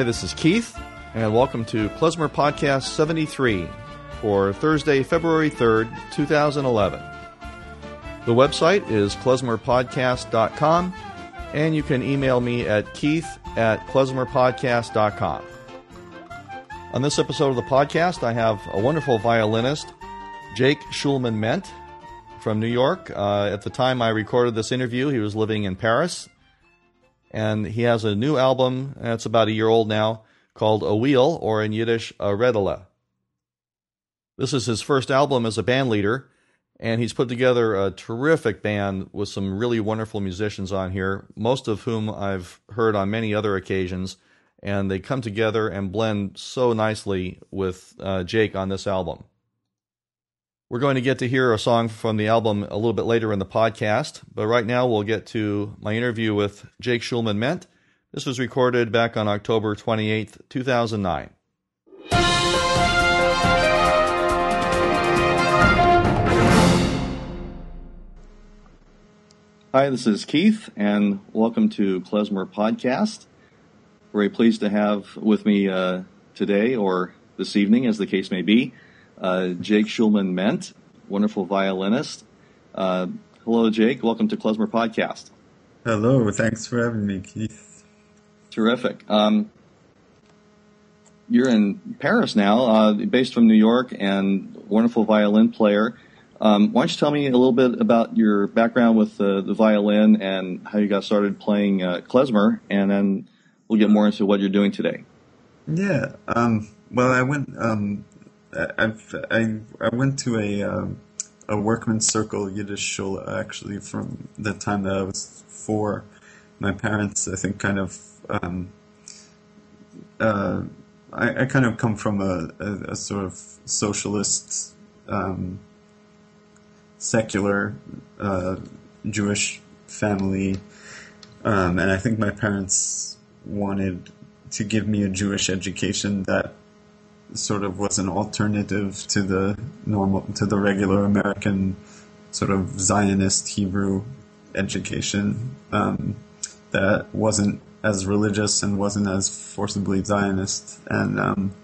Hi, this is Keith, and welcome to Klezmer Podcast 73 for Thursday, February 3rd, 2011. The website is klezmerpodcast.com, and you can email me at keith at klezmerpodcast.com. On this episode of the podcast, I have a wonderful violinist, Jake Shulman-Ment from New York. Uh, at the time I recorded this interview, he was living in Paris and he has a new album that's about a year old now called A Wheel, or in Yiddish, A Redele. This is his first album as a band leader, and he's put together a terrific band with some really wonderful musicians on here, most of whom I've heard on many other occasions, and they come together and blend so nicely with uh, Jake on this album. We're going to get to hear a song from the album a little bit later in the podcast, but right now we'll get to my interview with Jake Shulman-Ment. This was recorded back on October 28th, 2009. Hi, this is Keith, and welcome to Klezmer Podcast. Very pleased to have with me uh, today, or this evening, as the case may be, Jake Shulman-Ment, wonderful violinist. Uh, hello, Jake. Welcome to Klezmer Podcast. Hello. Thanks for having me, Keith. Terrific. Um, you're in Paris now, uh, based from New York, and wonderful violin player. Um, why don't you tell me a little bit about your background with the, the violin and how you got started playing uh, klezmer, and then we'll get more into what you're doing today. Yeah. Um, well, I went um, I've, I I went to a um, a workman's circle Yiddish shul actually from the time that I was four. My parents, I think, kind of. Um, uh, I, I, kind of come from a, a, a sort of socialist, um, secular uh, Jewish family, um, and I think my parents wanted to give me a Jewish education that sort of was an alternative to the normal to the regular American sort of Zionist Hebrew education um, that wasn't as religious and wasn't as forcibly Zionist, and um,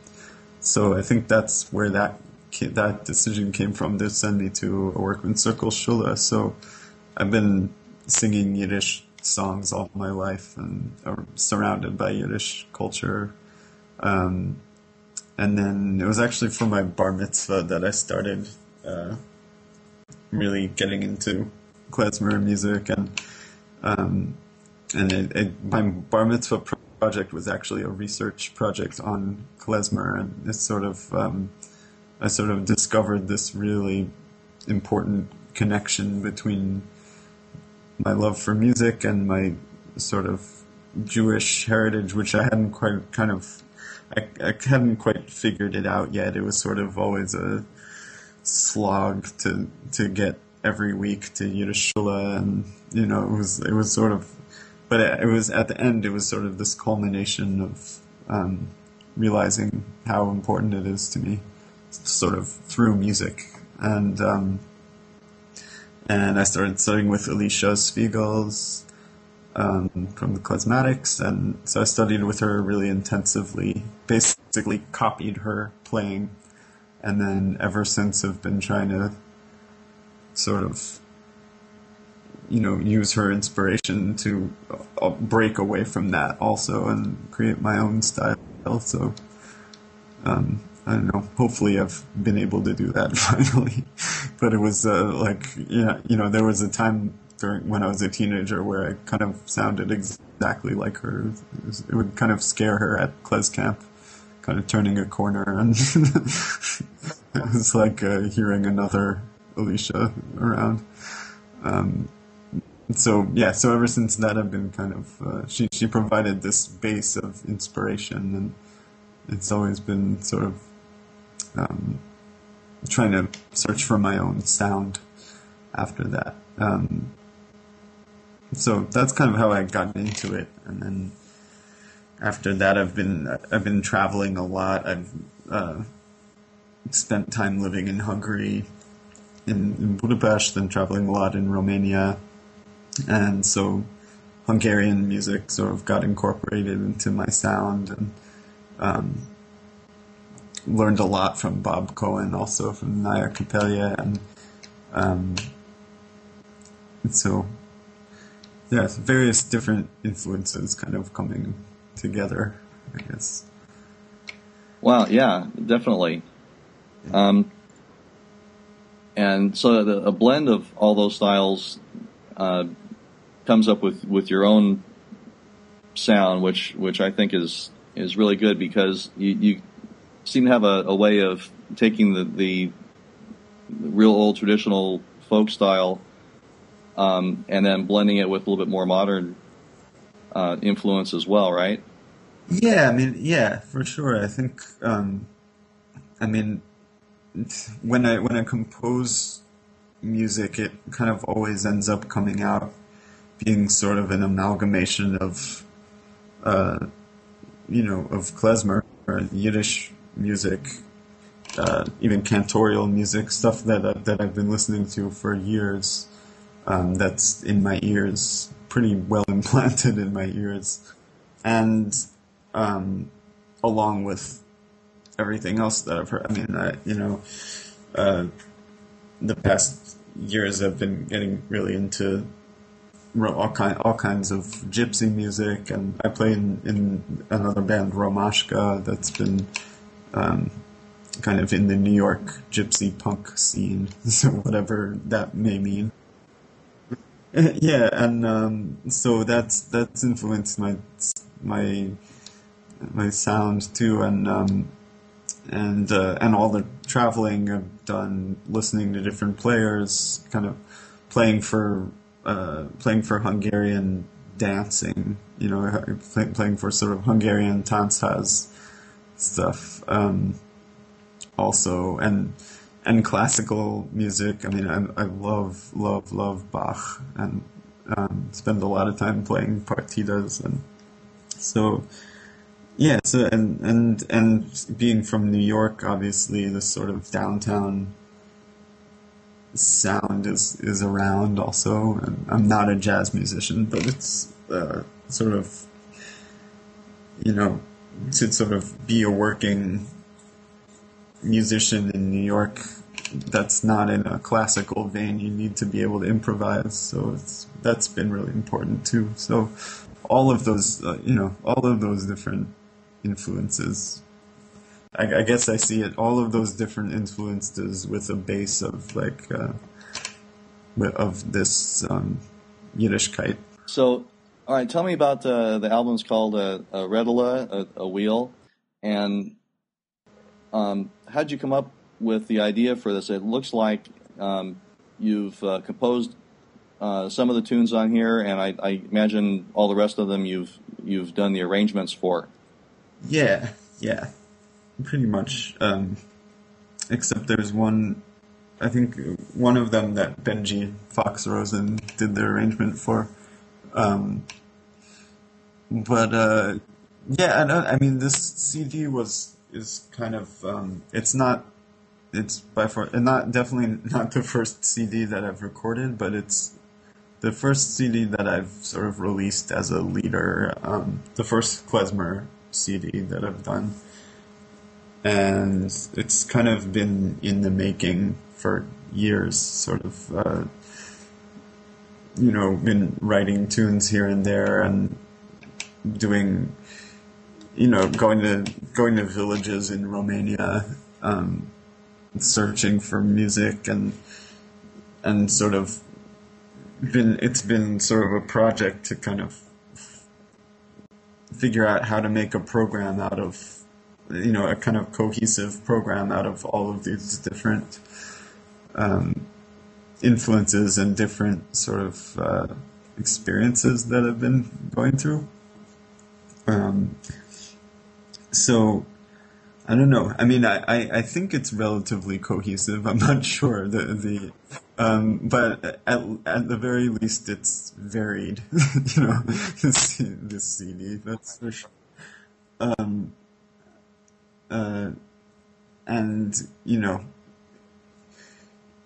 so I think that's where that that decision came from to send me to a workman's circle shula. So I've been singing Yiddish songs all my life and surrounded by Yiddish culture. Um, and then it was actually for my bar mitzvah that I started uh, really getting into klezmer music, and um, and it, it, my bar mitzvah project was actually a research project on klezmer, and it's sort of um, I sort of discovered this really important connection between my love for music and my sort of Jewish heritage, which I hadn't quite kind of I, I hadn't quite figured it out yet. It was sort of always a slog to to get every week to Yiddish and you know it was it was sort of, but it, it was at the end it was sort of this culmination of um, realizing how important it is to me, sort of through music, and um, and I started studying with Alicia Svigals um, from the Klezmatics, and so I studied with her really intensively. Basically, copied her playing, and then ever since I've been trying to sort of, you know, use her inspiration to uh, break away from that also and create my own style. So, um, I don't know. Hopefully, I've been able to do that finally. but it was uh, like, yeah, you know, there was a time during when I was a teenager where I kind of sounded exactly like her. It, would kind of scare her at KlezKamp, kind of turning a corner, and it was like uh, hearing another Alicia around. Um, so yeah, so ever since that, I've been kind of uh, she she provided this base of inspiration, and it's always been sort of um, trying to search for my own sound after that. Um, so that's kind of how I got into it, and then after that, I've been I've been traveling a lot. I've uh, spent time living in Hungary, in, in Budapest, then traveling a lot in Romania, and so Hungarian music sort of got incorporated into my sound, and Um, learned a lot from Bob Cohen, also from Naye Kapelye, and um, so yeah, various different influences kind of coming together, I guess. Wow, yeah, definitely. Um, and so the, a blend of all those styles uh, comes up with, with your own sound, which which I think is is really good because you, you seem to have a, a way of taking the, the real old traditional folk style um, and then blending it with a little bit more modern uh, influence as well, right? Yeah, I mean, yeah, for sure. I think, um, I mean, when I when I compose music, it kind of always ends up coming out being sort of an amalgamation of, uh, you know, of klezmer or Yiddish music, uh, even cantorial music, stuff that uh, that I've been listening to for years. Um, that's in my ears, pretty well implanted in my ears, and um, along with everything else that I've heard. I mean, I, you know, uh, the past years I've been getting really into all kind all kinds of gypsy music, and I play in, in another band, Romashka, that's been um, kind of in the New York gypsy punk scene, so whatever that may mean. yeah, and um, so that's that's influenced my my my sound too, and um, and uh, and all the traveling I've done, listening to different players, kind of playing for uh, playing for Hungarian dancing, you know, play, playing for sort of Hungarian táncház stuff. Um, also, and and classical music. I mean, I, I love love love Bach, and um, spend a lot of time playing partitas, and so yeah. So and and and being from New York, obviously, the sort of downtown sound is is around also. And I'm not a jazz musician, but it's uh, sort of you know to sort of be a working musician in New York that's not in a classical vein. You need to be able to improvise. So that's been really important too. So all of those, uh, you know, all of those different influences. I, I, guess I see it. All of those different influences with a base of like uh, of this um, Yiddishkeit. So all right, tell me about uh, the album's called uh, a Redele, a, a, wheel, and um, how'd you come up with the idea for this? It looks like um, you've uh, composed uh, some of the tunes on here, and I, I, imagine all the rest of them you've you've done the arrangements for. Yeah, yeah, pretty much. Um, except there's one, I think one of them that Benji Fox Rosen did the arrangement for. Um, but uh, yeah, I, I, mean, this CD was is kind of um, it's not it's by far and not definitely not the first CD that I've recorded, but it's the first CD that I've sort of released as a leader. Um, the first klezmer CD that I've done, and it's kind of been in the making for years, sort of. Uh, you know, been writing tunes here and there and doing, you know, going to going to villages in Romania, um, searching for music and and sort of been it's been sort of a project to kind of figure out how to make a program out of you know a kind of cohesive program out of all of these different um, influences and different sort of uh, experiences that I've been going through. Um, so I don't know. I mean, I, I, I, think it's relatively cohesive. I'm not sure the the, um, but at at the very least, it's varied. you know, this this CD that's for sure. Um, uh, and you know,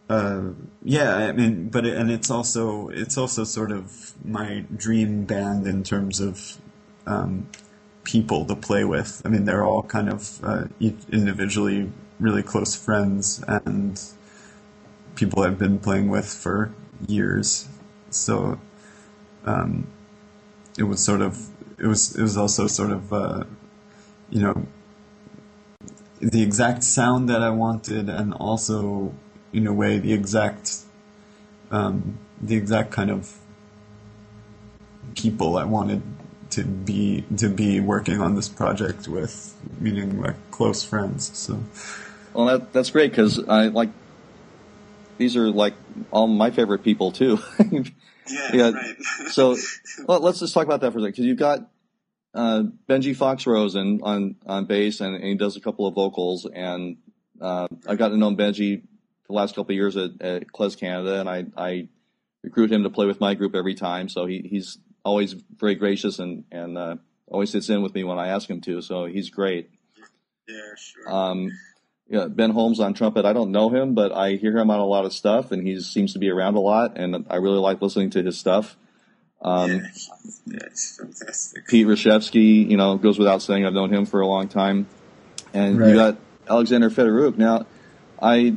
uh, yeah, I mean, but it, and it's also it's also sort of my dream band in terms of um, people to play with. I mean, they're all kind of uh, individually really close friends and people I've been playing with for years. So um, it was sort of it was it was also sort of uh, you know the exact sound that I wanted, and also in a way the exact um, the exact kind of people I wanted to be to be working on this project with, meaning like close friends. So, well, that, that's great because I like these are like all my favorite people too. yeah, yeah. Right. so well, let's just talk about that for a second because you've got uh, Benji Foxrosen on on bass and, and, he does a couple of vocals and uh, I've gotten to know Benji the last couple of years at, at KlezKanada and I, I recruit him to play with my group every time so he, he's always very gracious and and uh, always sits in with me when I ask him to so he's great. Yeah, sure. Um, yeah, Ben Holmes on trumpet. I don't know him, but I hear him on a lot of stuff, and he seems to be around a lot, and I really like listening to his stuff. Um, yeah, yeah, it's fantastic. Pete Rushefsky, you know, goes without saying. I've known him for a long time, and right. you got Alexander Fedoriouk. Now, I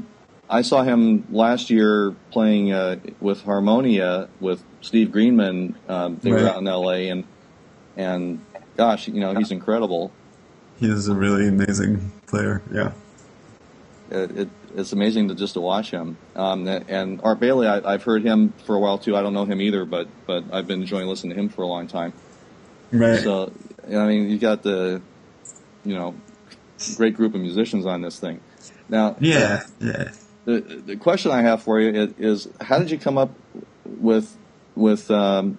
I saw him last year playing uh, with Harmonia with Steve Greenman. Um, they right. were out in L.A. and and gosh, you know, he's incredible. He is a really amazing player. Yeah. It, it, it's amazing to just to watch him. Um, and Art Bailey, I, have heard him for a while too. I don't know him either, but but I've been enjoying listening to him for a long time. Right. So I mean, you got the, you know, great group of musicians on this thing. Now, yeah, yeah. The the question I have for you is how did you come up with with um,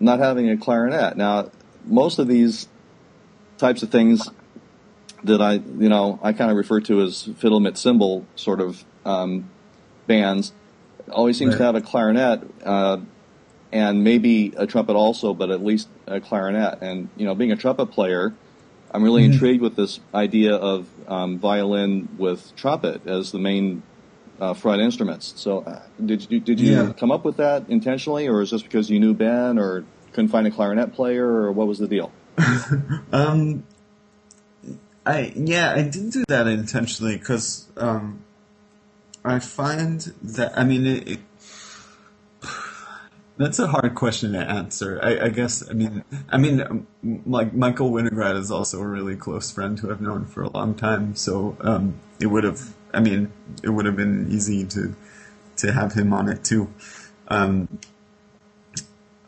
not having a clarinet? Now, most of these types of things that I, you know, I kind of refer to as fiddle cymbal sort of um, bands. Always seems right. to have a clarinet uh, and maybe a trumpet also, but at least a clarinet. And you know, being a trumpet player, I'm really mm-hmm. intrigued with this idea of um, violin with trumpet as the main uh, front instruments. So, uh, did you did you yeah. come up with that intentionally, or is this because you knew Ben, or couldn't find a clarinet player, or what was the deal? um, I yeah, I didn't do that intentionally because um, I find that I mean it, it, that's a hard question to answer. I, I, guess I mean I mean um, like Michael Winograd is also a really close friend who I've known for a long time, so um, it would have I mean it would have been easy to to have him on it too. Um,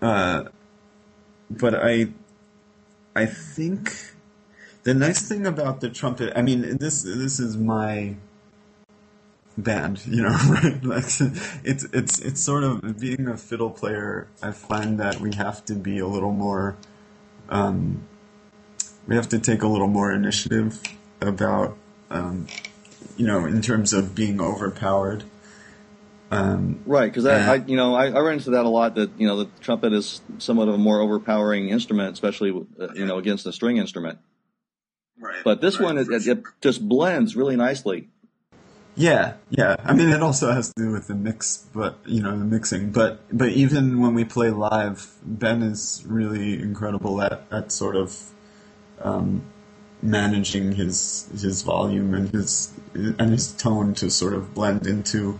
uh, but I I think the nice thing about the trumpet, I mean, this this is my band, you know, right? Like, it's it's it's sort of being a fiddle player. I find that we have to be a little more, um, we have to take a little more initiative about, um, you know, in terms of being overpowered. Um, right, because I, I, you know, I, I, run into that a lot. That you know, the trumpet is somewhat of a more overpowering instrument, especially uh, you know against a string instrument. Right. But this right, one, it, sure. it, just blends really nicely. Yeah, yeah. I mean, it also has to do with the mix, but you know, the mixing. But but even when we play live, Ben is really incredible at at sort of um, managing his his volume and his and his tone to sort of blend into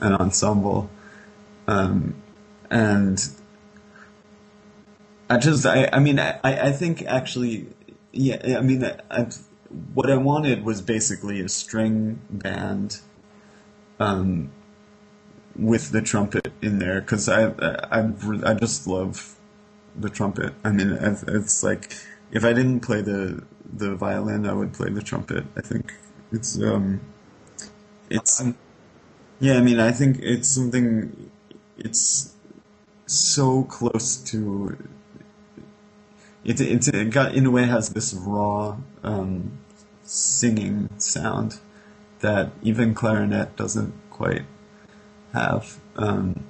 an ensemble. Um, and I just, I, I mean, I, I think actually yeah, I mean, I, what I wanted was basically a string band, um, with the trumpet in there because I, I I just love the trumpet. I mean, it's like if I didn't play the the violin, I would play the trumpet. I think it's um, it's yeah. I mean, I think it's something. It's so close to it, it, it got in a way has this raw um, singing sound that even clarinet doesn't quite have. Um,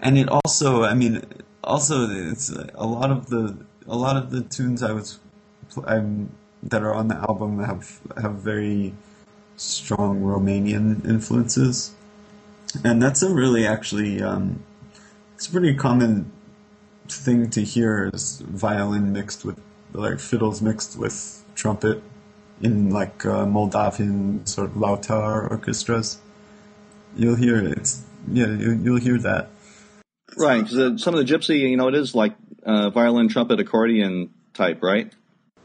and it also, I mean, also it's a lot of the a lot of the tunes I was I'm, that are on the album have have very strong Romanian influences, and that's a really actually um, it's a pretty common thing to hear is violin mixed with like fiddles mixed with trumpet in like uh, Moldavian sort of lautar orchestras. You'll hear it. It's yeah, you, you'll hear that. Right, because some of the gypsy, you know, it is like uh, violin, trumpet, accordion type, right?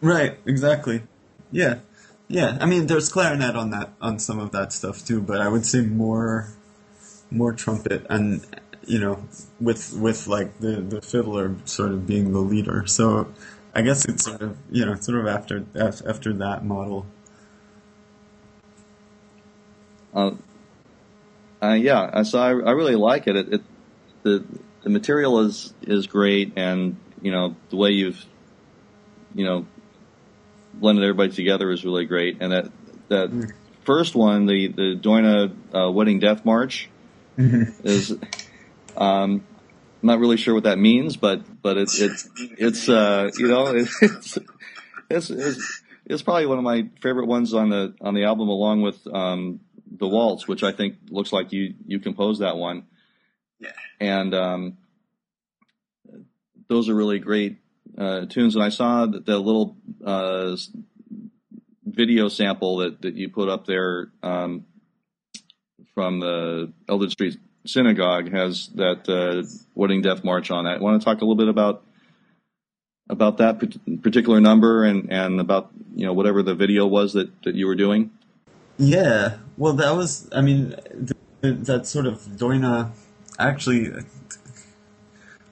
Right, exactly. Yeah, yeah. I mean, there's clarinet on that on some of that stuff too, but I would say more more trumpet and you know with with like the the fiddler sort of being the leader. So I guess it's sort of you know sort of after after that model. Uh, uh, yeah, so I, I really like it. It, it. the the material is is great, and you know the way you've you know blended everybody together is really great. And that that mm. first one, the the Doina uh, Wedding Death March, mm-hmm. is um, I'm not really sure what that means, but but it's it's it's uh, you know it's, it's it's it's probably one of my favorite ones on the on the album, along with um, the waltz, which I think looks like you you composed that one. Yeah. And um, those are really great uh, tunes. And I saw the, the little uh, video sample that, that you put up there um, from the Eldridge Street Synagogue has that uh, Wedding Death March on it. Want to talk a little bit about about that particular number and, and about you know whatever the video was that, that you were doing? Yeah, well, that was I mean that sort of doina actually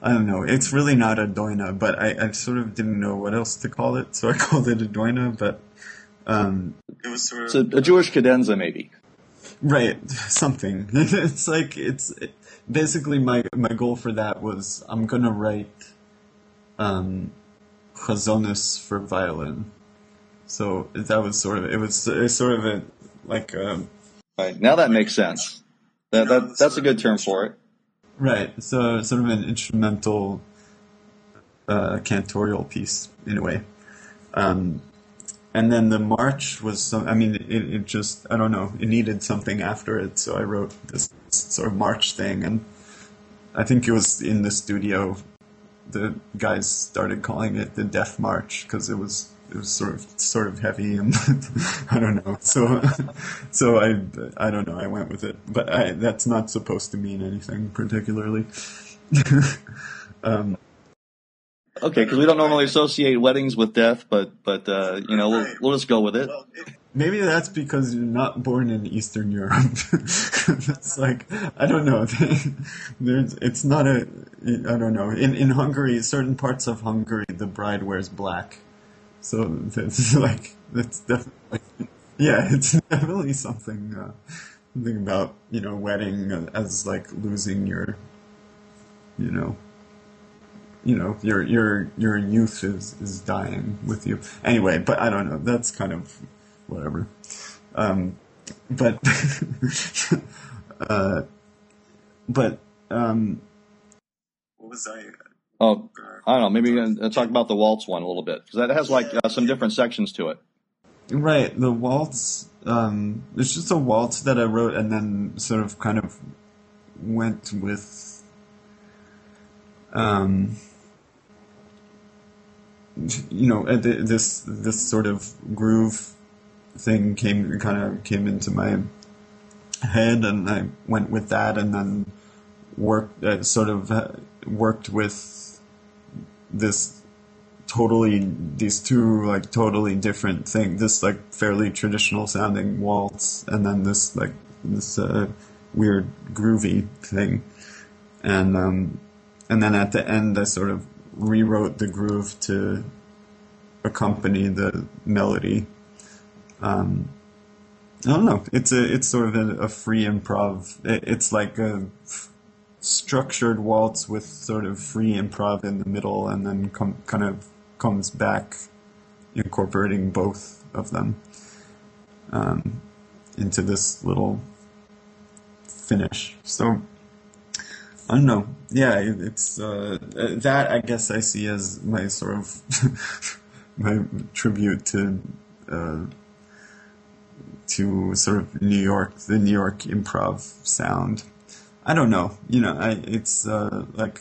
I don't know. It's really not a doina, but I, I sort of didn't know what else to call it, so I called it a doina. But um, it was sort of it's a, Jewish cadenza, maybe. Right, something. it's like it's it, basically my my goal for that was I'm gonna write um, chazonis for violin. So that was sort of it was sort of a like um, right now that makes sense. That, that that's a good term for it. Right. So sort of an instrumental uh, cantorial piece in a way. Um, and then the march was some, I mean, it, it just, I don't know, it needed something after it. So I wrote this sort of march thing. And I think it was in the studio, the guys started calling it the Death March because it was it was sort of sort of heavy and I don't know. So so I I don't know. I went with it, but I, that's not supposed to mean anything particularly. um, okay, because we don't normally associate weddings with death, but but uh, you know we'll, we'll just go with it. Maybe that's because you're not born in Eastern Europe. it's like I don't know. There's, it's not a. I don't know. In in Hungary, certain parts of Hungary, the bride wears black. So that's like that's definitely yeah, it's definitely something uh, something about you know wedding as like losing your you know you know your your your youth is is dying with you anyway. But I don't know. That's kind of whatever. Um, but uh, but um, what was I? Oh, I don't know. Maybe uh, talk about the waltz one a little bit because that has like uh, some different sections to it. Right, the waltz. Um, it's just a waltz that I wrote and then sort of kind of went with. Um, you know, uh, this this sort of groove thing came kind of came into my head, and I went with that, and then worked uh, sort of uh, worked with this totally these two like totally different thing This like fairly traditional sounding waltz, and then this like this uh, weird groovy thing, and um, and then at the end I sort of rewrote the groove to accompany the melody. Um, I don't know. It's a it's sort of a, a free improv. It, it's like a structured waltz with sort of free improv in the middle, and then com- kind of comes back, incorporating both of them um, into this little finish. So I don't know. Yeah, it's uh, that I guess I see as my sort of my tribute to. Uh, to sort of New York, the New York improv sound. I don't know. You know, I, it's uh, like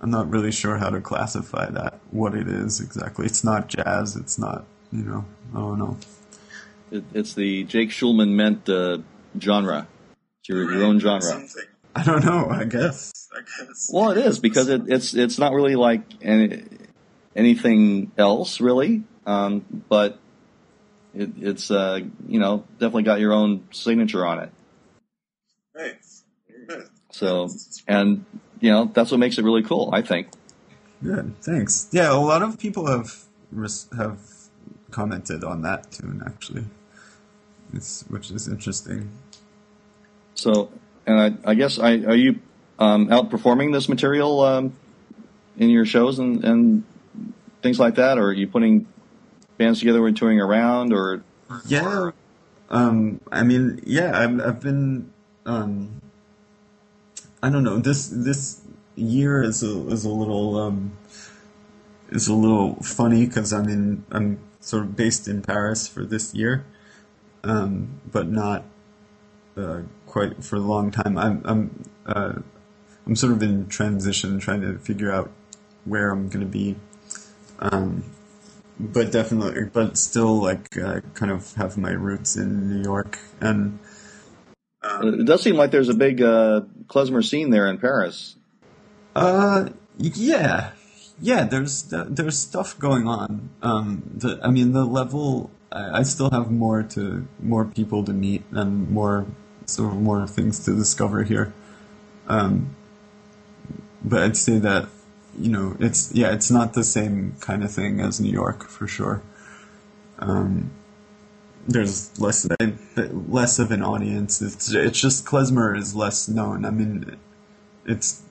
I'm not really sure how to classify that, what it is exactly. It's not jazz. It's not, you know, I don't know. It, it's the Jake Shulman-Ment uh, genre. It's your, your own genre. Something. I don't know. I guess. I guess. Well, it is because it, it's it's not really like any, anything else, really. Um, but it, it's uh, you know definitely got your own signature on it. Right. So, and you know that's what makes it really cool. I think. Good. Thanks. Yeah, a lot of people have have commented on that tune actually, it's, which is interesting. So, and I, I guess I are you um, outperforming this material um, in your shows and, and things like that, or are you putting bands together and touring around, or yeah, um, I mean, yeah, I've, I've been, um, I don't know, this this year is a is a little um, is a little funny because I'm in I'm sort of based in Paris for this year, um, but not uh, quite for a long time. I'm I'm uh, I'm sort of in transition, trying to figure out where I'm going to be. Um, but definitely, but still, like, uh, kind of have my roots in New York, and um, it does seem like there's a big uh, klezmer scene there in Paris. Uh, yeah, yeah. There's there's stuff going on. Um, the, I mean, the level. I, I still have more to more people to meet and more sort of more things to discover here. Um, but I'd say that you know it's yeah it's not the same kind of thing as New York for sure. Um, there's less less of an audience. It's it's just klezmer is less known. I mean, it's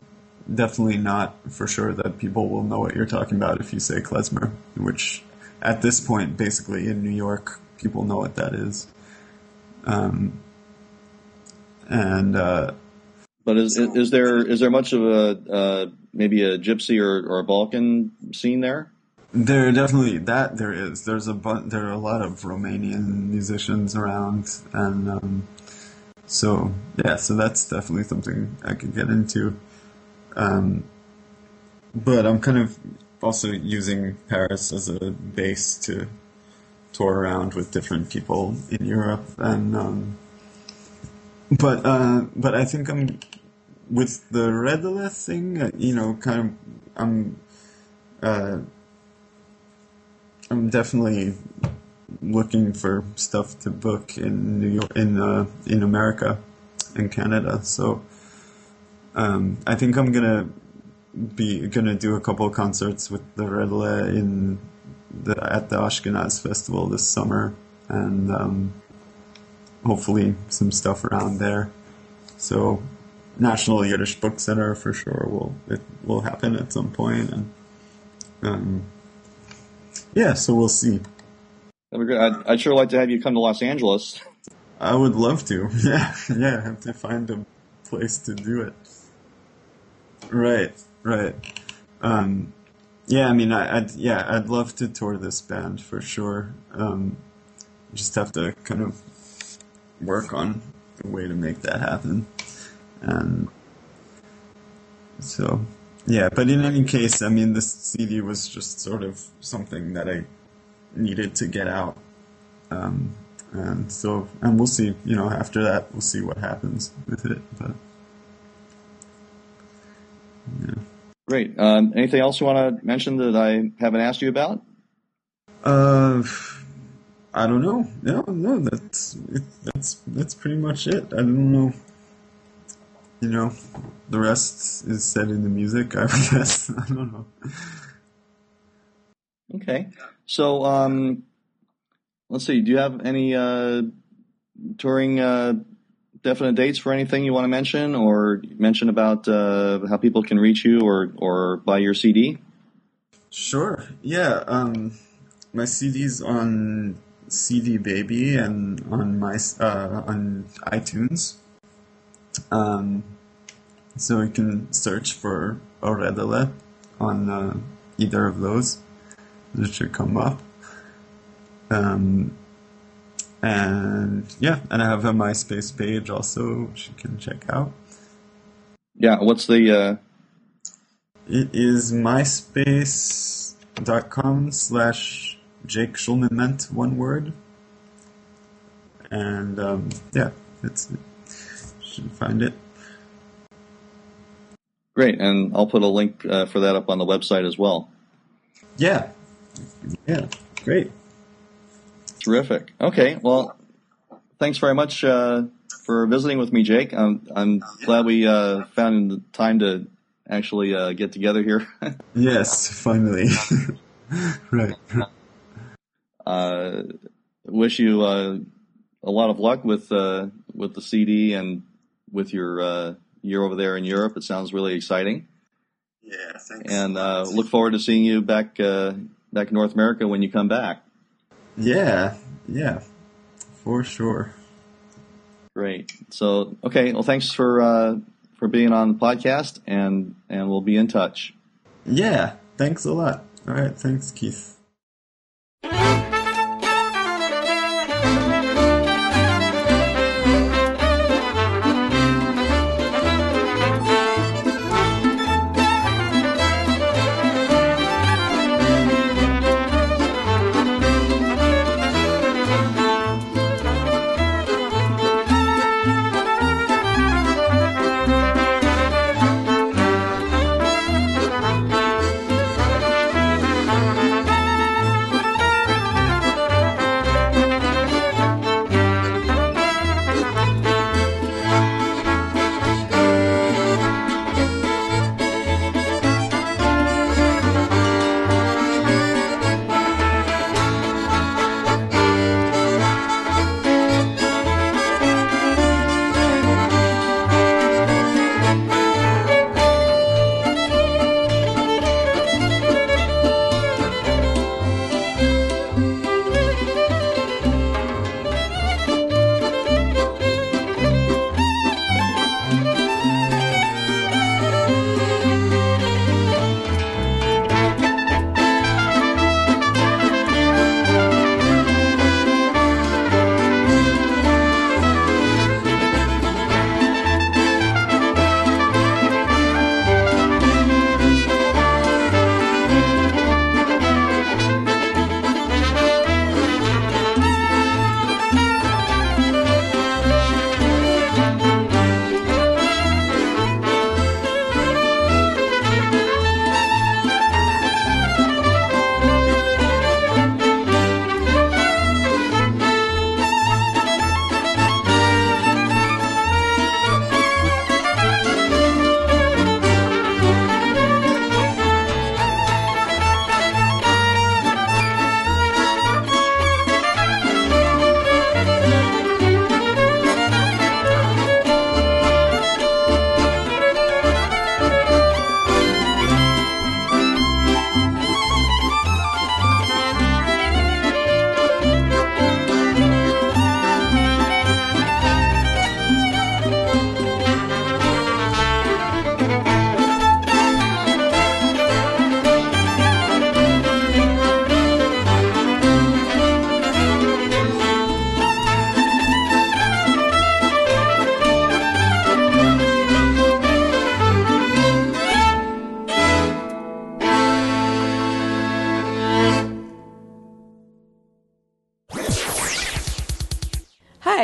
definitely not for sure that people will know what you're talking about if you say klezmer, which at this point, basically in New York, people know what that is. Um, and uh, but is, is, there is there much of a uh, maybe a gypsy or, or a Balkan scene there? There definitely that there is. There's a there are a lot of Romanian musicians around, and um, so yeah, so that's definitely something I could get into. Um, but I'm kind of also using Paris as a base to tour around with different people in Europe, and um, but uh, but I think I'm with the Redele thing. You know, kind of I'm uh, I'm definitely looking for stuff to book in New York, in uh, in America, in Canada. So um, I think I'm gonna be gonna do a couple concerts with the Redele in the at the Ashkenaz festival this summer, and um, hopefully some stuff around there. So, National Yiddish Book Center for sure will it will happen at some point, and um, yeah, so we'll see. That'd be great. I'd, I'd sure like to have you come to Los Angeles. I would love to. Yeah, yeah. I have to find a place to do it. Right, right. Um, yeah, I mean, I, would yeah, I'd love to tour this band for sure. Um, just have to kind of work on a way to make that happen. And so, yeah, but in any case, I mean, this CD was just sort of something that I needed to get out. Um, and so, and we'll see, you know, after that, we'll see what happens with it. But, yeah. Great. Um, anything else you want to mention that I haven't asked you about? Uh, I don't know. No, no, that's it, that's that's pretty much it. I don't know. You know, the rest is said in the music. I guess I don't know. Okay, so um, let's see. Do you have any uh, touring uh, definite dates for anything you want to mention, or mention about uh, how people can reach you or or buy your CD? Sure. Yeah. Um, my CD's on CD Baby and on my uh, on iTunes. Um, so you can search for A Redele on uh, either of those. It should come up. Um, and yeah, and I have a MySpace page also, which you can check out. Yeah, what's the uh, It is myspace.com slash Jake Shulman-Ment one word. And um, yeah, it's should find it. Great, and I'll put a link uh, for that up on the website as well. Yeah, yeah, great, terrific. Okay, well, thanks very much uh, for visiting with me, Jake. I'm I'm glad we uh, found the time to actually uh, get together here. yes, finally. right. Uh, wish you uh, a lot of luck with uh, with the CD and with your uh, year over there in Europe. It sounds really exciting. Yeah, thanks. And uh, look forward to seeing you back uh, back in North America when you come back. Yeah, yeah, for sure. Great. So, okay. Well, thanks for uh, for being on the podcast, and and we'll be in touch. Yeah. Thanks a lot. All right. Thanks, Keith.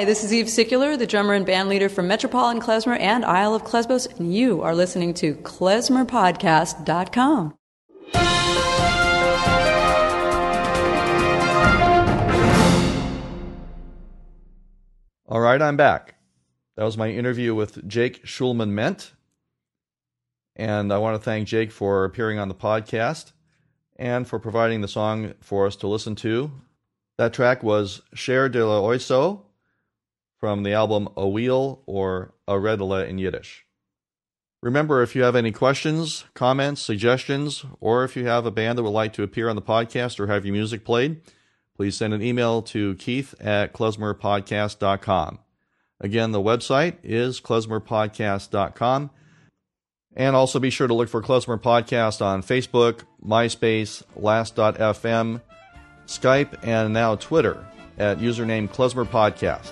This is Eve Sicular, the drummer and band leader from Metropolitan Klezmer and Isle of Klezbos, and you are listening to klezmerpodcast.com. All right, I'm back. That was my interview with Jake Shulman-Ment. And I want to thank Jake for appearing on the podcast and for providing the song for us to listen to. That track was Cher de la from the album A Wheel or A Redele in Yiddish. Remember, if you have any questions, comments, suggestions, or if you have a band that would like to appear on the podcast or have your music played, please send an email to keith at klezmerpodcast.com. Again, the website is klezmerpodcast.com. And also be sure to look for Klezmer Podcast on Facebook, MySpace, Last.fm, Skype, and now Twitter at username Klezmer Podcast.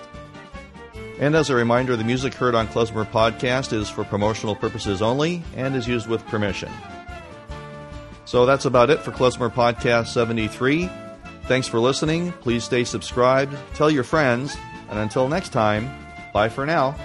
And as a reminder, the music heard on Klezmer Podcast is for promotional purposes only and is used with permission. So that's about it for Klezmer Podcast 73. Thanks for listening. Please stay subscribed, tell your friends, and until next time, bye for now.